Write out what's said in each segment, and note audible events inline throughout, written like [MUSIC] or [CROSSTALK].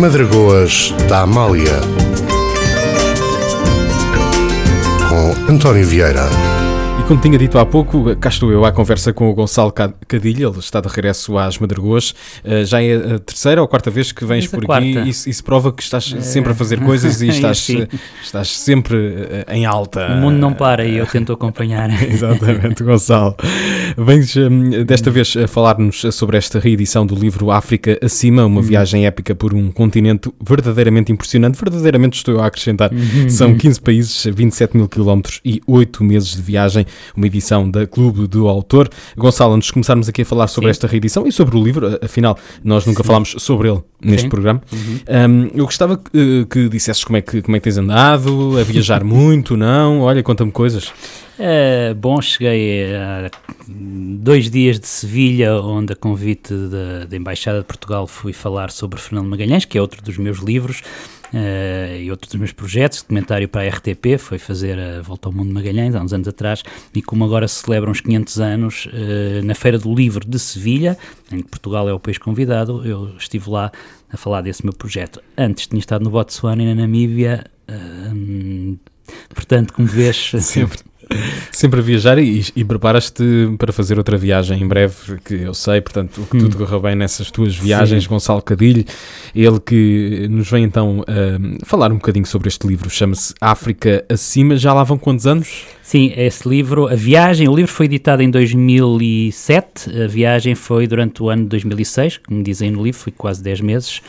Madragoas da Amália. Com António Vieira. Como tinha dito há pouco, cá estou eu à conversa com o Gonçalo Cadilha, ele está de regresso às Madragoas. Uh, já é a terceira ou quarta vez que vens por aqui. Isso, isso, prova que estás é. sempre a fazer coisas e [LAUGHS] estás, estás sempre em alta. O mundo não para e eu tento acompanhar. [LAUGHS] Exatamente, Gonçalo. Vens desta vez a falar-nos sobre esta reedição do livro África Acima, uma hum. viagem épica por um continente verdadeiramente impressionante. Verdadeiramente estou a acrescentar. Uhum. São 15 países, 27 mil quilómetros e 8 meses de viagem uma edição da Clube do Autor. Gonçalo, antes de começarmos aqui a falar sobre Sim. esta reedição e sobre o livro, afinal, nós nunca Sim. falámos sobre ele neste Sim. programa, uhum. um, eu gostava que, que dissesses como é que, como é que tens andado, a viajar [LAUGHS] muito, não? Olha, conta-me coisas. É, bom, cheguei a dois dias de Sevilha, onde a convite da, da Embaixada de Portugal fui falar sobre Fernando Magalhães, que é outro dos meus livros. Uh, e outro dos meus projetos, documentário para a RTP, foi fazer a Volta ao Mundo de Magalhães, há uns anos atrás, e como agora se celebram os 500 anos, uh, na Feira do Livro de Sevilha, em que Portugal é o país convidado, eu estive lá a falar desse meu projeto. Antes tinha estado no Botsuana e na Namíbia, uh, portanto, como vês... [LAUGHS] Sempre [LAUGHS] sempre a viajar e, e preparas-te para fazer outra viagem em breve, que eu sei, portanto, que tudo hum. correu bem nessas tuas viagens, Sim. Gonçalo Cadilho, ele que nos vem então uh, falar um bocadinho sobre este livro, chama-se África Acima, já lá vão quantos anos? Sim, esse livro, a viagem, o livro foi editado em 2007, a viagem foi durante o ano de 2006, como dizem no livro, foi quase 10 meses,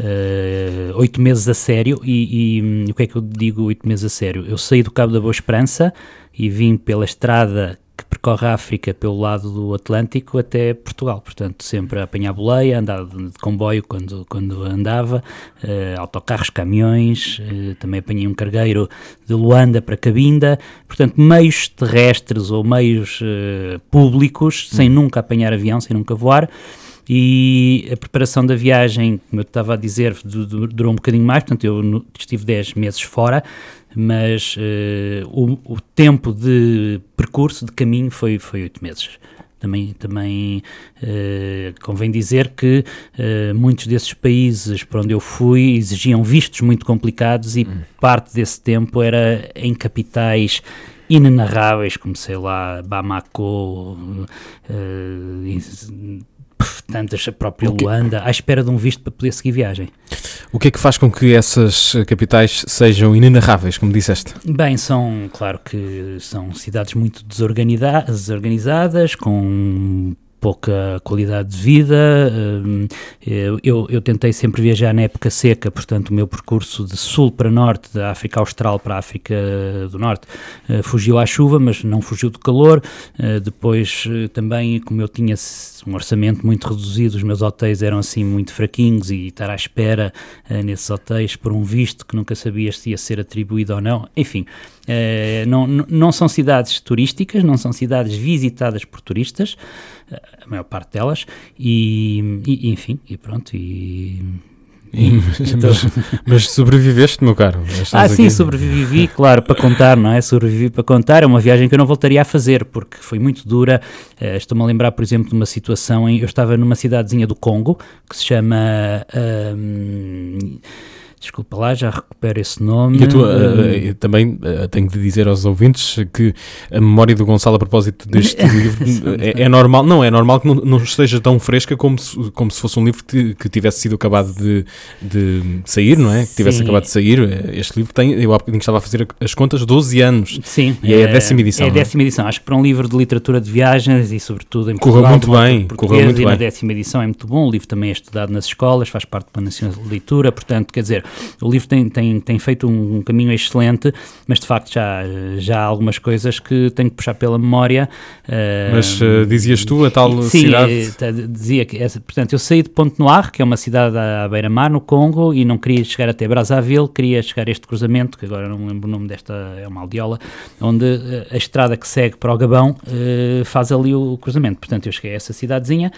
uh, 8 meses a sério, e, e hum, o que é que eu digo 8 meses a sério? Eu saí do Cabo da Boa Esperança, e vim pela estrada que percorre a África pelo lado do Atlântico até Portugal, portanto sempre a apanhar boleia, andar de, comboio quando, quando andava, uh, autocarros, caminhões, uh, também apanhei um cargueiro de Luanda para Cabinda, portanto meios terrestres ou meios uh, públicos, sem hum. nunca apanhar avião, sem nunca voar, e a preparação da viagem, como eu estava a dizer, durou um bocadinho mais, portanto eu estive 10 meses fora, mas uh, o, o, tempo de percurso, de caminho, foi, foi oito meses. Também, também uh, convém dizer que uh, muitos desses países para onde eu fui exigiam vistos muito complicados e hum. parte desse tempo era em capitais inenarráveis, como sei lá, Bamako, tantas, a própria Luanda, à espera de um visto para poder seguir viagem. O que é que faz com que essas capitais sejam inenarráveis, como disseste? Bem, são, claro que são cidades muito desorganizadas, com pouca qualidade de vida. Hum, eu, eu, tentei sempre viajar na época seca, portanto, o meu percurso de sul para norte, da África Austral para a África do Norte, eh, fugiu à chuva, mas não fugiu do calor. Eh, depois, eh, também, como eu tinha um orçamento muito reduzido, os meus hotéis eram assim muito fraquinhos e estar à espera nesses hotéis por um visto que nunca sabias se ia ser atribuído ou não. Enfim. Uh, não, não são cidades turísticas, não são cidades visitadas por turistas, uh, a maior parte delas, e, e enfim, e pronto, e [LAUGHS] então... mas, mas, sobreviveste, meu caro. Ah, sim, aqui. sobrevivi, claro, para contar, não é? Sobrevivi para contar. É uma viagem que eu não voltaria a fazer porque foi muito dura. Uh, Estou-me a lembrar, por exemplo, de uma situação em. Eu estava numa cidadezinha do Congo que se chama. Uh, desculpa lá, já recupero esse nome. E tua, uh, também uh, tenho de dizer aos ouvintes que a memória do Gonçalo a propósito deste [LAUGHS] livro é, é, normal, não, é normal que não, não, esteja tão fresca como se, como se fosse um livro que, que tivesse sido acabado de, de sair, não é? Que tivesse Sim. acabado de sair. Este livro tem, eu há bocadinho estava a fazer as contas, 12 anos. Sim. E é, é a décima edição. É a é? décima edição. Acho que para um livro de literatura de viagens e sobretudo em Portugal, correu muito bem, correu muito e bem. na décima edição é muito bom. O livro também é estudado nas escolas, faz parte Plano Nacional de Leitura, portanto, quer dizer, o livro tem, tem, tem feito um, caminho excelente, mas de facto já, já há algumas coisas que tenho que puxar pela memória. Uh, mas uh, dizias tu a tal sim, cidade? Sim, dizia que, portanto, eu saí de Ponte Noir, que é uma cidade à beira-mar, no Congo, e não queria chegar até Brazzaville, queria chegar a este cruzamento, que agora não me lembro o nome desta, é uma aldiola, onde a estrada que segue para o Gabão faz ali o cruzamento. Portanto, eu cheguei a essa cidadezinha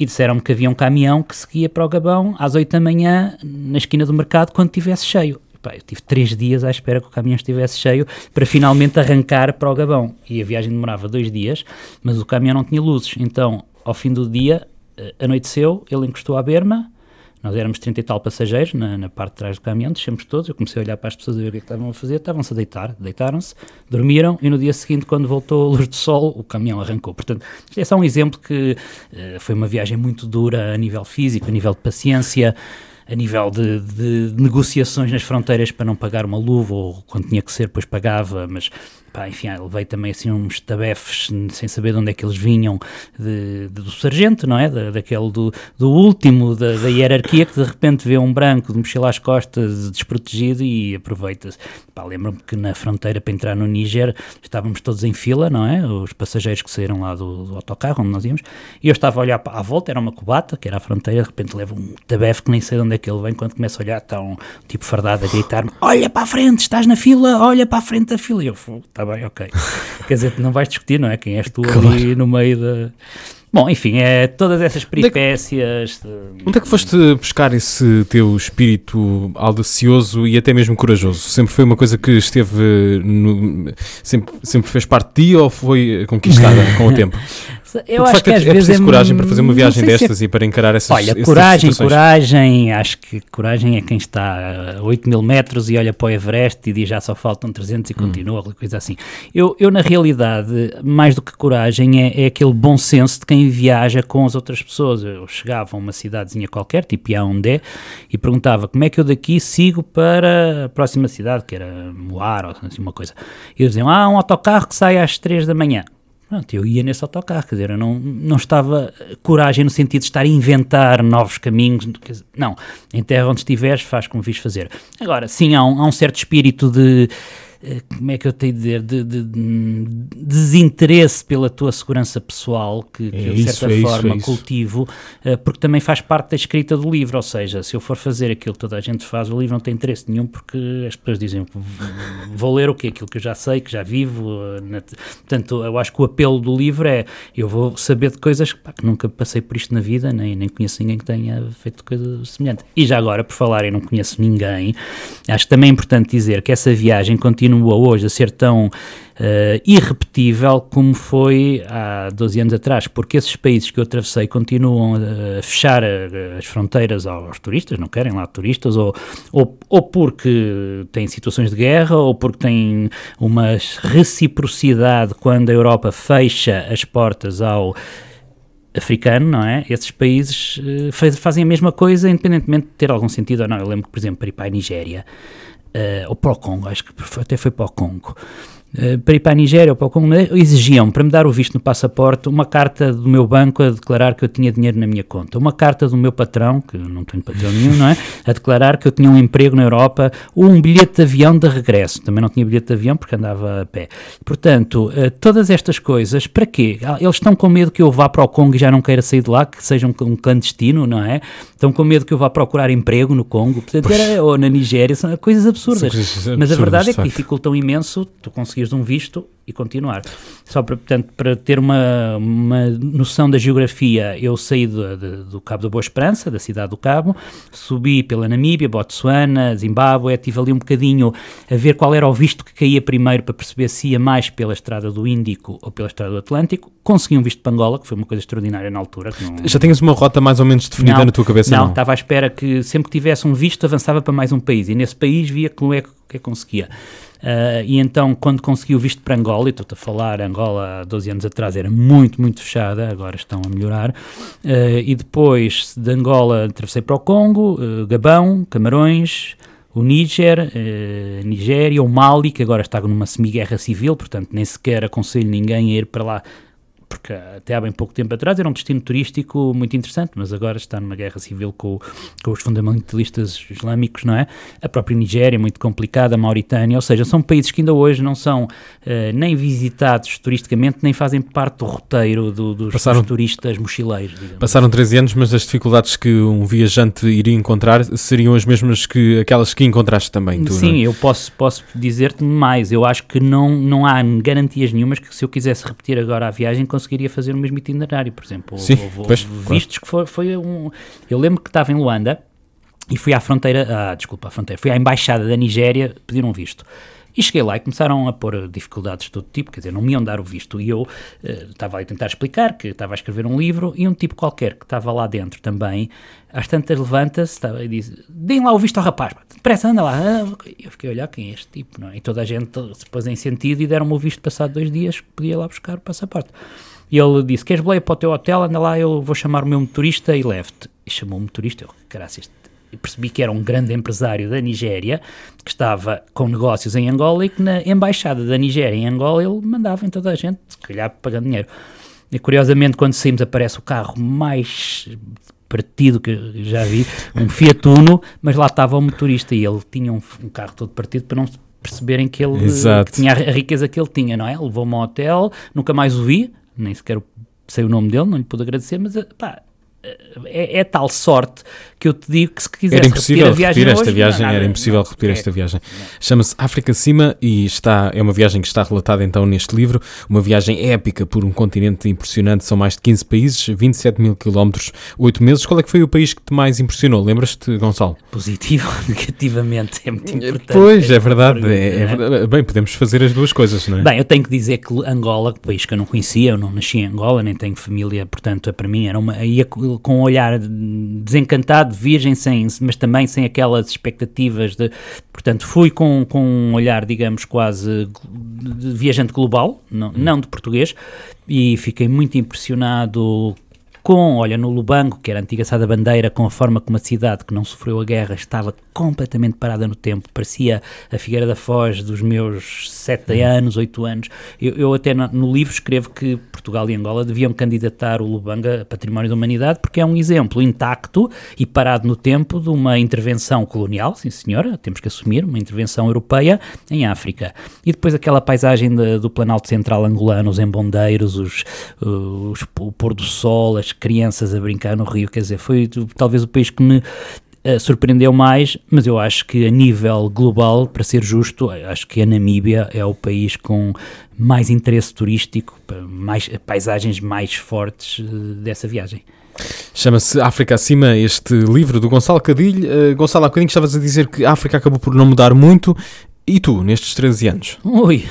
e disseram-me que havia um caminhão que seguia para o Gabão às 8 da manhã, na esquina do mercado, quando estivesse cheio. Pá, eu tive três dias à espera que o caminhão estivesse cheio para finalmente arrancar para o Gabão. E a viagem demorava dois dias, mas o caminhão não tinha luzes. Então, ao fim do dia, eh, anoiteceu, ele encostou à berma, Nós éramos 30 e tal passageiros na, na parte de trás do caminhão, descemos todos. Eu comecei a olhar para as pessoas a ver o que, é que estavam a fazer. Estavam-se a deitar, deitaram-se, dormiram e no dia seguinte, quando voltou a luz do sol, o caminhão arrancou. Portanto, isto é só um exemplo que uh, foi uma viagem muito dura a nível físico, a nível de paciência a nível de, de, negociações nas fronteiras para não pagar uma luva, ou quando tinha que ser, depois pagava, mas Pá, enfim, levei também assim uns tabefes sem saber de onde é que eles vinham de, de, do sargento, não é? Da, daquele do, do último da, da, hierarquia que de repente vê um branco de mochila às costas desprotegido e aproveita-se. Lembro-me que na fronteira para entrar no Níger estávamos todos em fila, não é? Os passageiros que saíram lá do, do autocarro onde nós íamos e eu estava a olhar à volta, era uma cobata que era a fronteira, de repente levo um tabefe que nem sei de onde é que ele vem. Quando começo a olhar, está um tipo fardado a gritar-me: Olha para a frente, estás na fila, olha para a frente da fila. E eu, está bem, ok. [LAUGHS] Quer dizer, não vais discutir, não é? Quem és tu claro. ali no meio da. Bom, enfim, é todas essas peripécias. Onde é, que, onde é que foste buscar esse teu espírito audacioso e até mesmo corajoso? Sempre foi uma coisa que esteve. No, sempre, sempre fez parte de ti ou foi conquistada [LAUGHS] com o tempo? Eu acho que às é vezes preciso é coragem para fazer uma viagem é destas é... e para encarar essas Olha, coragem, coragem, acho que coragem é quem está a 8 mil metros e olha para o Everest e diz já só faltam 300 e hum. continua, coisa assim. Eu, eu, na realidade, mais do que coragem, é, é, aquele bom senso de quem viaja com as outras pessoas. Eu chegava a uma cidadezinha qualquer, tipo Yaoundé, e perguntava como é que eu daqui sigo para a próxima cidade, que era Moar ou assim uma coisa. E eles diziam, ah, um autocarro que sai às 3 da manhã. Pronto, eu ia nesse autocarro, quer dizer, eu não, não estava coragem no sentido de estar a inventar novos caminhos, dizer, não, em terra onde estiveres faz como vis fazer. Agora, sim, há um, há um certo espírito de eh, como é que eu tenho de dizer, de, de, de, desinteresse pela tua segurança pessoal, que, que é eu de certa é forma isso, é cultivo, uh, porque também faz parte da escrita do livro, ou seja, se eu for fazer aquilo que toda a gente faz, o livro não tem interesse nenhum, porque as pessoas dizem, vou ler o quê? Aquilo que eu já sei, que já vivo, na, portanto, eu acho que o apelo do livro é, eu vou saber de coisas pá, que nunca passei por isto na vida, nem, nem conheço ninguém que tenha feito coisa semelhante. E já agora, por falar em não conheço ninguém, acho que também é importante dizer que essa viagem continua continua hoje a ser tão uh, irrepetível como foi há 12 anos atrás, porque esses países que eu atravessei continuam a fechar a, as fronteiras aos turistas, não querem lá turistas, ou, ou, ou porque têm situações de guerra, ou porque têm uma reciprocidade quando a Europa fecha as portas ao africano, não é? Esses países faz, fazem a mesma coisa, independentemente de ter algum sentido ou não. Eu lembro que, por exemplo, para ir para a Nigéria, uh, ou para o Congo, acho que até foi para o Congo, para ir para a Nigéria ou para o Congo, exigiam para me dar o visto no passaporte uma carta do meu banco a declarar que eu tinha dinheiro na minha conta, uma carta do meu patrão, que eu não tenho patrão nenhum, não é? A declarar que eu tinha um emprego na Europa, ou um bilhete de avião de regresso. Também não tinha bilhete de avião porque andava a pé. Portanto, uh, todas estas coisas, para quê? Ah, eles estão com medo que eu vá para o Congo e já não queira sair de lá, que seja um, clandestino, não é? Estão com medo que eu vá procurar emprego no Congo, portanto, era, ou na Nigéria, são coisas absurdas. Coisas absurdas Mas a verdade é que dificultam imenso tu conseguires um visto e continuar. Só para, portanto, para ter uma, uma noção da geografia, eu saí do, do, do, Cabo da Boa Esperança, da cidade do Cabo, subi pela Namíbia, Botsuana, Zimbábue, estive ali um bocadinho a ver qual era o visto que caía primeiro para perceber se ia mais pela estrada do Índico ou pela estrada do Atlântico. Consegui um visto para Angola, que foi uma coisa extraordinária na altura. Não... Já tinhas uma rota mais ou menos definida não, na tua cabeça? Não, não, estava à espera que sempre que tivesse um visto avançava para mais um país e nesse país via como é que conseguia. Uh, e então, quando consegui o visto para Angola, e estou-te a falar, Angola há 12 anos atrás era muito, muito fechada, agora estão a melhorar. Uh, e depois de Angola, atravessei para o Congo, uh, Gabão, Camarões, o Níger, Nigéria, o Mali, que agora está numa semi-guerra civil, portanto, nem sequer aconselho ninguém a ir para lá porque até há bem pouco tempo atrás era um destino turístico muito interessante, mas agora está numa guerra civil com, com os fundamentalistas islâmicos, não é? A própria Nigéria, muito complicada, a Mauritânia, ou seja, são países que ainda hoje não são uh, nem visitados turisticamente, nem fazem parte do roteiro do, dos, passaram, dos, turistas mochileiros. Passaram 13 anos, mas as dificuldades que um viajante iria encontrar seriam as mesmas que aquelas que encontraste também, tu, Sim, é? eu posso, posso dizer-te mais, eu acho que não, não há garantias nenhumas que se eu quisesse repetir agora a viagem, conseguiria fazer o mesmo itinerário, por exemplo. Sim, houve, pois, vistos claro. que foi, foi um... Eu lembro que estava em Luanda e fui à fronteira, ah, desculpa, à fronteira, fui à embaixada da Nigéria pedir um visto. E cheguei lá e começaram a pôr dificuldades de todo tipo, quer dizer, não me iam dar o visto. E eu uh, estava a tentar explicar que estava a escrever um livro e um tipo qualquer que estava lá dentro também, às tantas levanta-se e diz: deem lá o visto ao rapaz, depressa, anda lá. Eu fiquei a olhar quem é este tipo, não é? E toda a gente se pôs em sentido e deram-me o visto passado dois dias que podia lá buscar o passaporte. E ele disse: Queres boleia para o teu hotel? Anda lá, eu vou chamar o meu motorista e leve-te. E chamou o motorista. Eu, caraças, percebi que era um grande empresário da Nigéria que estava com negócios em Angola e que na embaixada da Nigéria em Angola ele mandava em toda a gente, se calhar pagando dinheiro. E curiosamente, quando saímos, aparece o carro mais partido que já vi, um Fiat Uno, mas lá estava o motorista e ele tinha um, um carro todo partido para não perceberem que ele que tinha a riqueza que ele tinha, não é? Levou-me ao hotel, nunca mais o vi, nem sequer sei o nome dele, não lhe pude agradecer, mas pá, é, é, tal sorte que eu te digo que se quisesse era impossível repetir, a viagem repetir esta hoje, viagem, não, era impossível não, repetir é, esta viagem. Chama-se África Cima e está, é uma viagem que está relatada então neste livro, uma viagem épica por um continente impressionante, são mais de 15 países, 27 mil quilómetros, 8 meses. Qual é que foi o país que te mais impressionou? Lembras-te, Gonçalo? Positivo ou [LAUGHS] negativamente, é muito importante. Pois, é verdade, é, é verdade. Bem, podemos fazer as duas coisas, não é? Bem, eu tenho que dizer que Angola, país que eu não conhecia, eu não nasci em Angola, nem tenho família, portanto, para mim era uma, ia com um olhar desencantado, virgem, sem, mas também sem aquelas expectativas de. Portanto, fui com, com um olhar, digamos, quase de viajante global, não, não de português, e fiquei muito impressionado com, olha, no Lubango, que era a antiga Sada Bandeira, com a forma como a cidade que não sofreu a guerra estava completamente parada no tempo, parecia a Figueira da Foz dos meus 7 uhum. anos, 8 anos. Eu, eu até no, no, livro escrevo que Portugal e Angola deviam candidatar o Lubango a Património da Humanidade porque é um exemplo intacto e parado no tempo de uma intervenção colonial, sim senhora, temos que assumir, uma intervenção europeia em África. E depois aquela paisagem de, do Planalto Central angolano, os embondeiros, os, os, o pôr do sol, as crianças a brincar no rio, quer dizer, foi talvez o país que me uh, surpreendeu mais, mas eu acho que a nível global, para ser justo, acho que a Namíbia é o país com mais interesse turístico, mais paisagens mais fortes uh, dessa viagem. Chama-se África Acima, este livro do Gonçalo Cadilho. Uh, Gonçalo, há bocadinho estavas a dizer que a África acabou por não mudar muito. E tu, nestes 13 anos? Ui!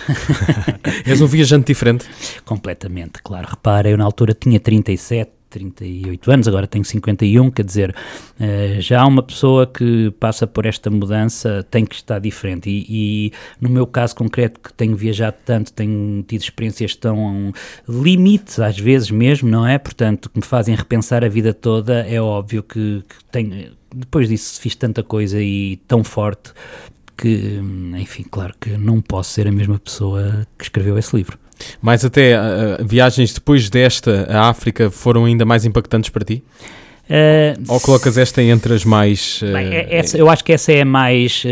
[LAUGHS] És um viajante diferente? Completamente, claro. Repara, eu na altura tinha 37, 38 anos, agora tenho 51, quer dizer, uh, já uma pessoa que passa por esta mudança tem que estar diferente. E, e, no meu caso concreto, que tenho viajado tanto, tenho tido experiências tão limites, às vezes mesmo, não é? Portanto, que me fazem repensar a vida toda, é óbvio que, que tenho. Depois disso, fiz tanta coisa e tão forte que, enfim, claro que não posso ser a mesma pessoa que escreveu esse livro. Mas até uh, viagens depois desta à África foram ainda mais impactantes para ti? Uh, Ou colocas esta entre as mais. Uh, bem, é, essa, eu acho que essa é a mais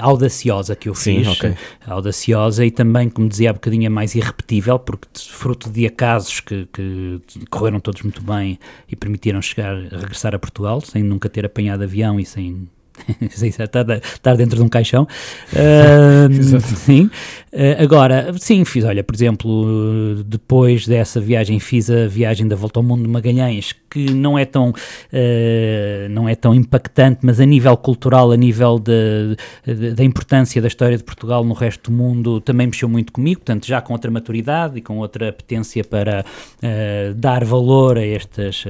audaciosa que eu sim, fiz. Okay. Audaciosa e também, como dizia há bocadinho, é mais irrepetível, porque fruto de acasos que, que, correram todos muito bem e permitiram chegar, regressar a Portugal, sem nunca ter apanhado avião e sem [LAUGHS] estar, estar dentro de um caixão. [LAUGHS] Uh, sim. Uh, agora, sim, fiz, olha, por exemplo, depois dessa viagem, fiz a viagem da Volta ao Mundo de Magalhães, que não é tão, uh, não é tão impactante, mas a nível cultural, a nível da importância da história de Portugal no resto do mundo, também mexeu muito comigo, portanto, já com outra maturidade e com outra apetência para uh, dar valor a estas,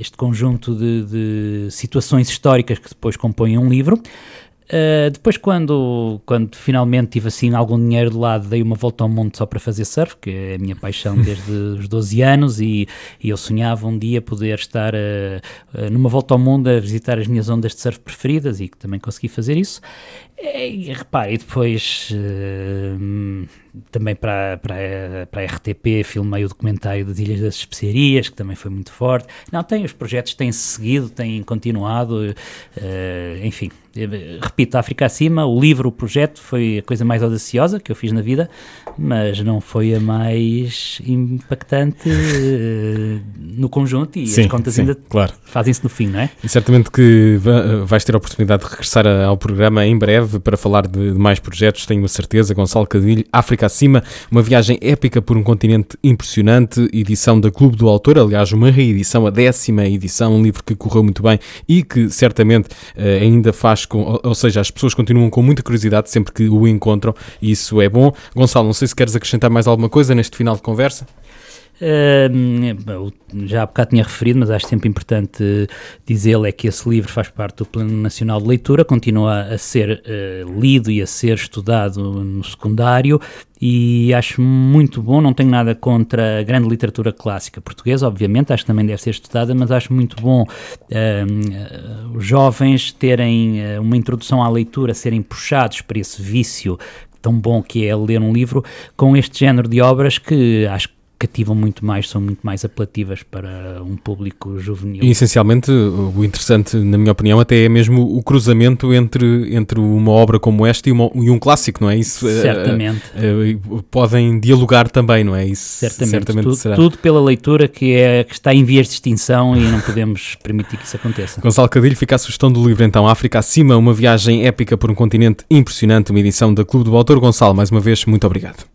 este conjunto de, de situações históricas que depois compõem um livro. Uh, depois, quando, quando finalmente tive assim algum dinheiro de lado, dei uma volta ao mundo só para fazer surf, que é a minha paixão [LAUGHS] desde os 12 anos, e, e eu sonhava um dia poder estar uh, uh, numa volta ao mundo a visitar as minhas ondas de surf preferidas e que também consegui fazer isso. E, repare, e depois também para, para, para a RTP filmei o documentário das Ilhas das Especiarias, que também foi muito forte. Não, tem, os projetos têm seguido, têm continuado, enfim, repito, África Acima, o livro, o projeto, foi a coisa mais audaciosa que eu fiz na vida, mas não foi a mais impactante uh, no conjunto e sim, as contas sim, ainda claro. fazem-se no fim, não é? E certamente que vais ter a oportunidade de regressar ao programa em breve para falar de, de mais projetos, tenho a certeza. Gonçalo Cadilho, África Acima, uma viagem épica por um continente impressionante, edição da Clube do Autor, aliás, uma reedição, a décima edição, um livro que correu muito bem e que certamente uh, ainda faz que, ou, ou seja, as pessoas continuam com muita curiosidade sempre que o encontram e isso é bom. Gonçalo, não sei se queres acrescentar mais alguma coisa neste final de conversa. Já há bocado tinha referido, mas acho sempre importante dizê-lo, é que esse livro faz parte do Plano Nacional de Leitura, continua a ser uh, lido e a ser estudado no secundário e acho muito bom, não tenho nada contra a grande literatura clássica portuguesa, obviamente, acho que também deve ser estudada, mas acho muito bom uh, os jovens terem uma introdução à leitura, serem puxados para esse vício tão bom que é ler um livro com este género de obras que acho que cativam muito mais, são muito mais apelativas para um público juvenil. E essencialmente, o interessante, na minha opinião, até é mesmo o cruzamento entre, entre uma obra como esta e, uma, e um clássico, não é? Isso eh, certamente. Uh, uh, podem dialogar também, não é? Isso certamente, certamente tudo, será. Tudo pela leitura que, é, que está em vias de extinção e não podemos [LAUGHS] permitir que isso aconteça. Gonçalo Cadilho, fica a sugestão do livro então, África Acima, uma viagem épica por um continente impressionante, uma edição da Clube do Autor. Gonçalo, mais uma vez, muito obrigado.